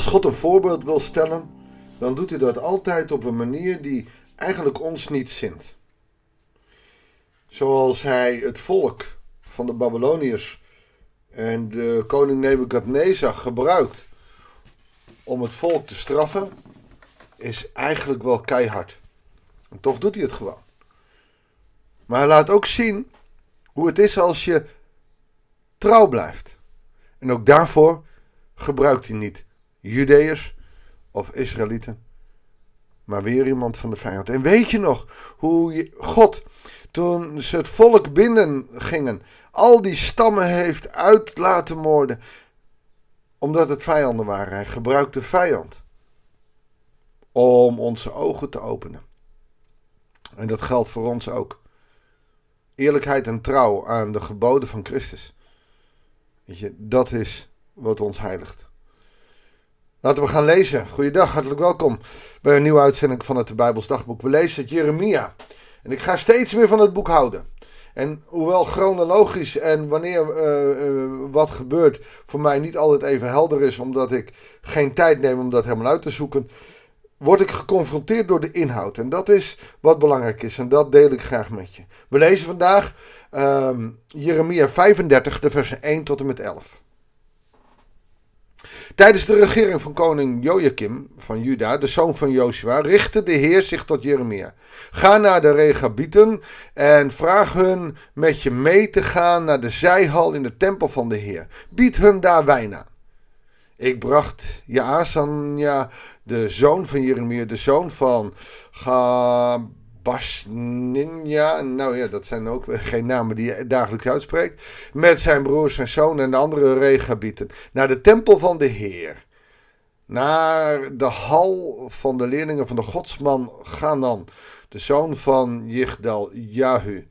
Als God een voorbeeld wil stellen, dan doet hij dat altijd op een manier die eigenlijk ons niet zint. Zoals hij het volk van de Babyloniërs en de koning Nebukadnezar gebruikt om het volk te straffen, is eigenlijk wel keihard. Toch doet hij het gewoon. Maar hij laat ook zien hoe het is als je trouw blijft. En ook daarvoor gebruikt hij niet Judeërs of Israëlieten, maar weer iemand van de vijand. En weet je nog hoe God, toen ze het volk binnen gingen, al die stammen heeft uit laten moorden, omdat het vijanden waren. Hij gebruikte vijand om onze ogen te openen. En dat geldt voor ons ook. Eerlijkheid en trouw aan de geboden van Christus. Weet je, dat is wat ons heiligt. Laten we gaan lezen. Goeiedag, hartelijk welkom bij een nieuwe uitzending van het Bijbels Dagboek. We lezen het Jeremia. En ik ga steeds meer van het boek houden. En hoewel chronologisch en wanneer uh, uh, wat gebeurt voor mij niet altijd even helder is, omdat ik geen tijd neem om dat helemaal uit te zoeken, word ik geconfronteerd door de inhoud. En dat is wat belangrijk is en dat deel ik graag met je. We lezen vandaag uh, Jeremia 35, de versen 1 tot en met 11. Tijdens de regering van koning Joachim van Juda, de zoon van Joshua, richtte de Heer zich tot Jeremia. Ga naar de Regabieten en vraag hun met je mee te gaan naar de zijhal in de tempel van de Heer. Bied hun daar wijn aan. Ik bracht Jaasanja, de zoon van Jeremia, de zoon van Gab Basninja, nou ja, dat zijn ook geen namen die je dagelijks uitspreekt, met zijn broers en zoon en de andere regabieten, naar de tempel van de Heer, naar de hal van de leerlingen van de godsman Ganan, de zoon van Yigdal Jahu.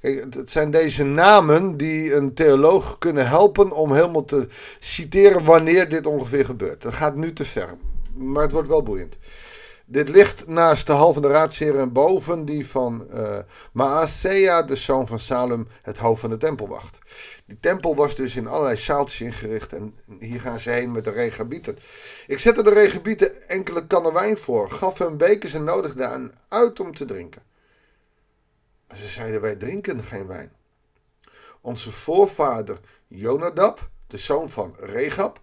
Kijk, het zijn deze namen die een theoloog kunnen helpen om helemaal te citeren wanneer dit ongeveer gebeurt. Dat gaat nu te ver, maar het wordt wel boeiend. Dit ligt naast de hal van de raadsheren boven die van uh, Maasea, de zoon van Salem, het hoofd van de tempel wacht. Die tempel was dus in allerlei zaaltjes ingericht en hier gaan ze heen met de regabieten. Ik zette de regabieten enkele kannen wijn voor, gaf hun bekers en nodigde aan uit om te drinken. Maar ze zeiden, wij drinken geen wijn. Onze voorvader Jonadab, de zoon van Regab,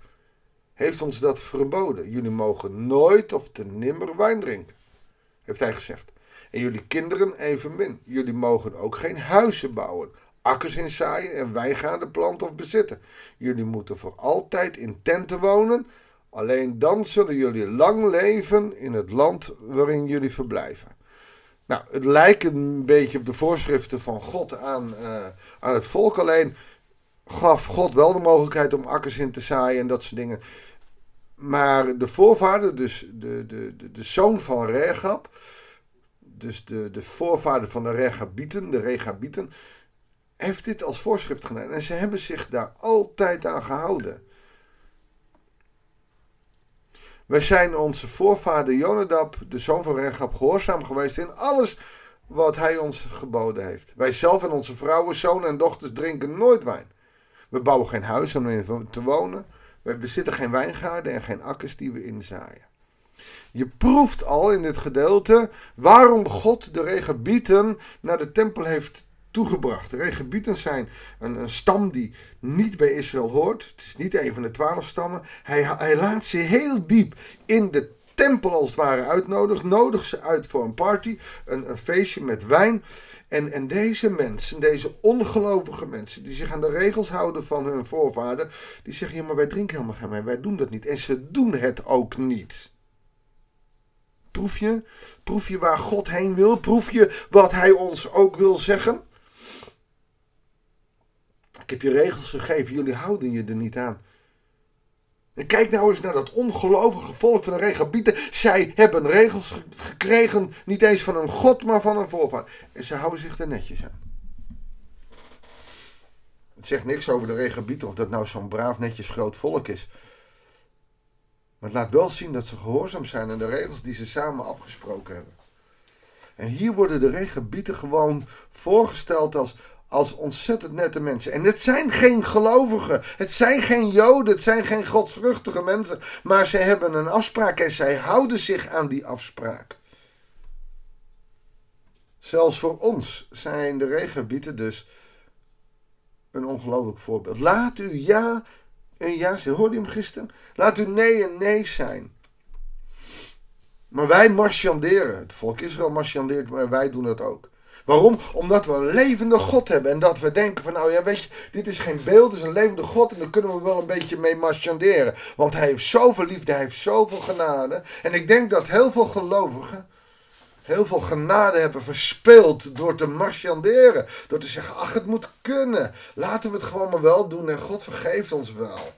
heeft ons dat verboden. Jullie mogen nooit of te nimmer wijn drinken, heeft hij gezegd. En jullie kinderen evenmin. Jullie mogen ook geen huizen bouwen, akkers inzaaien en wijngaarden planten of bezitten. Jullie moeten voor altijd in tenten wonen. Alleen dan zullen jullie lang leven in het land waarin jullie verblijven. Nou, het lijkt een beetje op de voorschriften van God aan, uh, aan het volk. Alleen gaf God wel de mogelijkheid om akkers in te zaaien en dat soort dingen. Maar de voorvader, dus de, de, de, de zoon van Regab, dus de, de voorvader van de Regabieten, de Regabieten, heeft dit als voorschrift gedaan. En ze hebben zich daar altijd aan gehouden. Wij zijn onze voorvader Jonadab, de zoon van Regab, gehoorzaam geweest in alles wat hij ons geboden heeft. Wij zelf en onze vrouwen, zonen en dochters drinken nooit wijn. We bouwen geen huis om in te wonen. We bezitten geen wijngaarden en geen akkers die we inzaaien. Je proeft al in dit gedeelte waarom God de regebieten naar de tempel heeft toegebracht. De regebieten zijn een, een, stam die niet bij Israël hoort. Het is niet een van de twaalf stammen. Hij, hij laat ze heel diep in de tempel als het ware uitnodigen. Nodigt ze uit voor een party, een, een feestje met wijn. En, en deze mensen, deze ongelovige mensen, die zich aan de regels houden van hun voorvader, die zeggen: Ja, maar wij drinken helemaal geen wijn, wij doen dat niet. En ze doen het ook niet. Proef je? Proef je waar God heen wil? Proef je wat Hij ons ook wil zeggen? Ik heb je regels gegeven, jullie houden je er niet aan. En kijk nou eens naar dat ongelovige volk van de Regabieten. Zij hebben regels gekregen, niet eens van een god, maar van een voorvader. En ze houden zich er netjes aan. Het zegt niks over de Regabieten of dat nou zo'n braaf, netjes groot volk is. Maar het laat wel zien dat ze gehoorzaam zijn aan de regels die ze samen afgesproken hebben. En hier worden de Regabieten gewoon voorgesteld als als ontzettend nette mensen. En het zijn geen gelovigen, het zijn geen Joden, het zijn geen godsvruchtige mensen, maar zij hebben een afspraak en zij houden zich aan die afspraak. Zelfs voor ons zijn de regengebieden dus een ongelooflijk voorbeeld. Laat u ja een ja zijn. Hoorde je hem gisteren? Laat u nee een nee zijn. Maar wij marchanderen. Het volk Israël marchandeert, maar wij doen dat ook. Waarom? Omdat we een levende God hebben. En dat we denken van, nou ja, weet je, dit is geen beeld, het is een levende God. En daar kunnen we wel een beetje mee marchanderen. Want hij heeft zoveel liefde, hij heeft zoveel genade. En ik denk dat heel veel gelovigen heel veel genade hebben verspeeld door te marchanderen. Door te zeggen, ach, het moet kunnen. Laten we het gewoon maar wel doen en God vergeeft ons wel.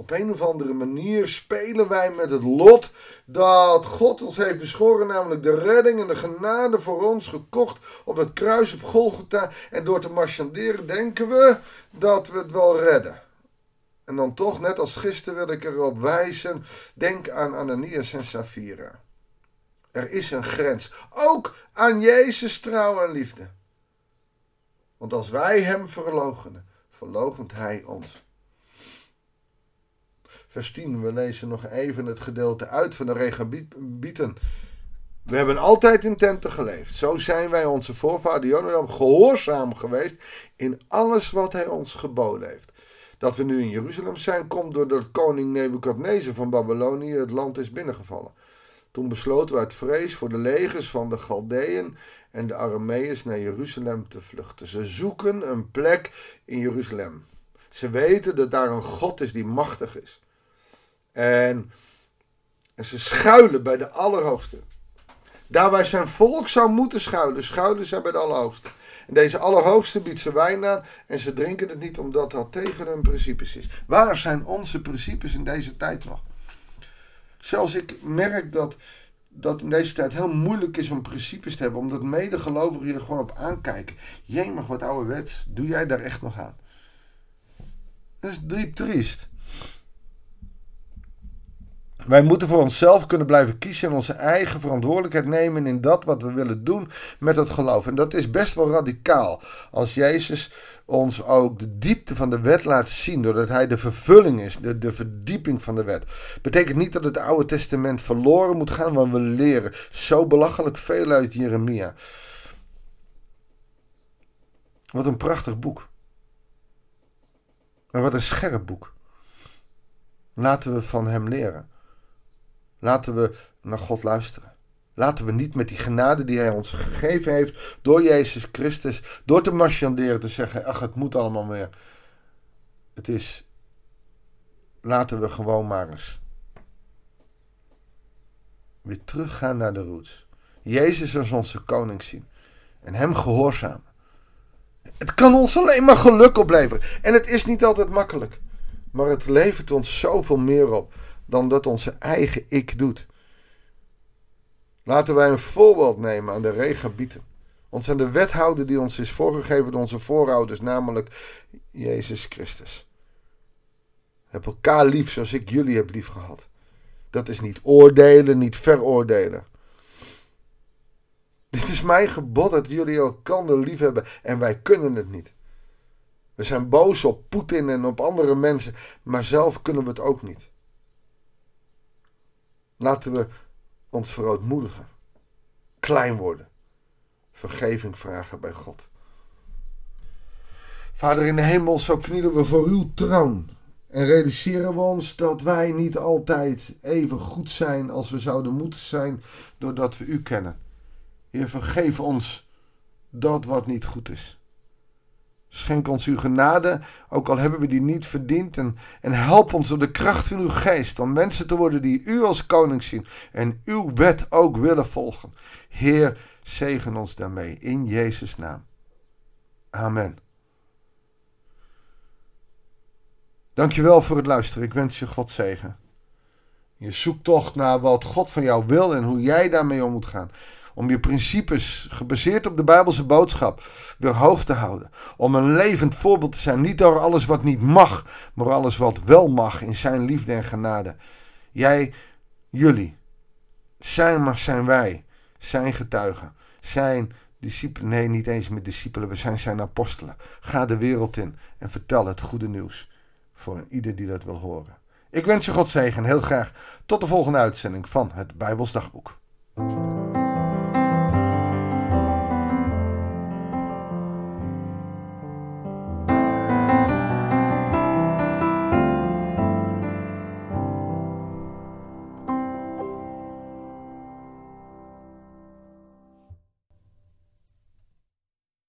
Op een of andere manier spelen wij met het lot dat God ons heeft beschoren, namelijk de redding en de genade voor ons gekocht op het kruis op Golgotha. En door te marchanderen denken we dat we het wel redden. En dan toch, net als gisteren wil ik erop wijzen, denk aan Ananias en Safira. Er is een grens, ook aan Jezus trouw en liefde. Want als wij hem verloochenen, verloochent hij ons vers 10. We lezen nog even het gedeelte uit van de regabieten. We hebben altijd in tenten geleefd. Zo zijn wij onze voorvader Jonadab gehoorzaam geweest in alles wat hij ons geboden heeft. Dat we nu in Jeruzalem zijn, komt doordat koning Nebukadnezar van Babylonië het land is binnengevallen. Toen besloten we uit vrees voor de legers van de Galdeën en de Arameërs naar Jeruzalem te vluchten. Ze zoeken een plek in Jeruzalem. Ze weten dat daar een God is die machtig is. En, ze schuilen bij de Allerhoogste. Daar waar zijn volk zou moeten schuilen, schuilen zij bij de Allerhoogste. En deze Allerhoogste biedt ze wijn aan en ze drinken het niet omdat dat tegen hun principes is. Waar zijn onze principes in deze tijd nog? Zelfs ik merk dat, dat in deze tijd heel moeilijk is om principes te hebben, omdat medegelovigen hier gewoon op aankijken. Jemig, wat ouderwets, doe jij daar echt nog aan? Dat is diep triest. Wij moeten voor onszelf kunnen blijven kiezen en onze eigen verantwoordelijkheid nemen in dat wat we willen doen met het geloof. En dat is best wel radicaal. Als Jezus ons ook de diepte van de wet laat zien, doordat hij de vervulling is, de, verdieping van de wet. Betekent niet dat het Oude Testament verloren moet gaan, want we leren zo belachelijk veel uit Jeremia. Wat een prachtig boek. En wat een scherp boek. Laten we van hem leren. Laten we naar God luisteren. Laten we niet met die genade die Hij ons gegeven heeft door Jezus Christus, door te marchanderen, te zeggen, ach het moet allemaal meer. Het is, laten we gewoon maar eens weer teruggaan naar de roots. Jezus als onze koning zien en Hem gehoorzamen. Het kan ons alleen maar geluk opleveren. En het is niet altijd makkelijk. Maar het levert ons zoveel meer op dan dat onze eigen ik doet. Laten wij een voorbeeld nemen aan de regabieten. Ons aan de wethouder die ons is voorgegeven door onze voorouders, namelijk Jezus Christus. Heb elkaar lief zoals ik jullie heb lief gehad. Dat is niet oordelen, niet veroordelen. Dit is mijn gebod dat jullie elkaar lief hebben en wij kunnen het niet. We zijn boos op Poetin en op andere mensen, maar zelf kunnen we het ook niet. Laten we ons verootmoedigen, klein worden, vergeving vragen bij God. Vader in de hemel, zo knielen we voor uw troon en realiseren we ons dat wij niet altijd even goed zijn als we zouden moeten zijn, doordat we u kennen. Heer, vergeef ons dat wat niet goed is. Schenk ons uw genade, ook al hebben we die niet verdiend. En, en help ons door de kracht van uw geest om mensen te worden die u als koning zien en uw wet ook willen volgen. Heer, zegen ons daarmee in Jezus' naam. Amen. Dankjewel voor het luisteren. Ik wens je God zegen. Je zoekt toch naar wat God van jou wil en hoe jij daarmee om moet gaan om je principes, gebaseerd op de Bijbelse boodschap, weer hoog te houden. Om een levend voorbeeld te zijn, niet door alles wat niet mag, maar alles wat wel mag in zijn liefde en genade. Jij, jullie, zijn maar zijn wij, zijn getuigen, zijn discipelen. Nee, niet eens met discipelen. We zijn zijn apostelen. Ga de wereld in en vertel het goede nieuws voor ieder die dat wil horen. Ik wens je God zegen. Heel graag tot de volgende uitzending van het Bijbels Dagboek.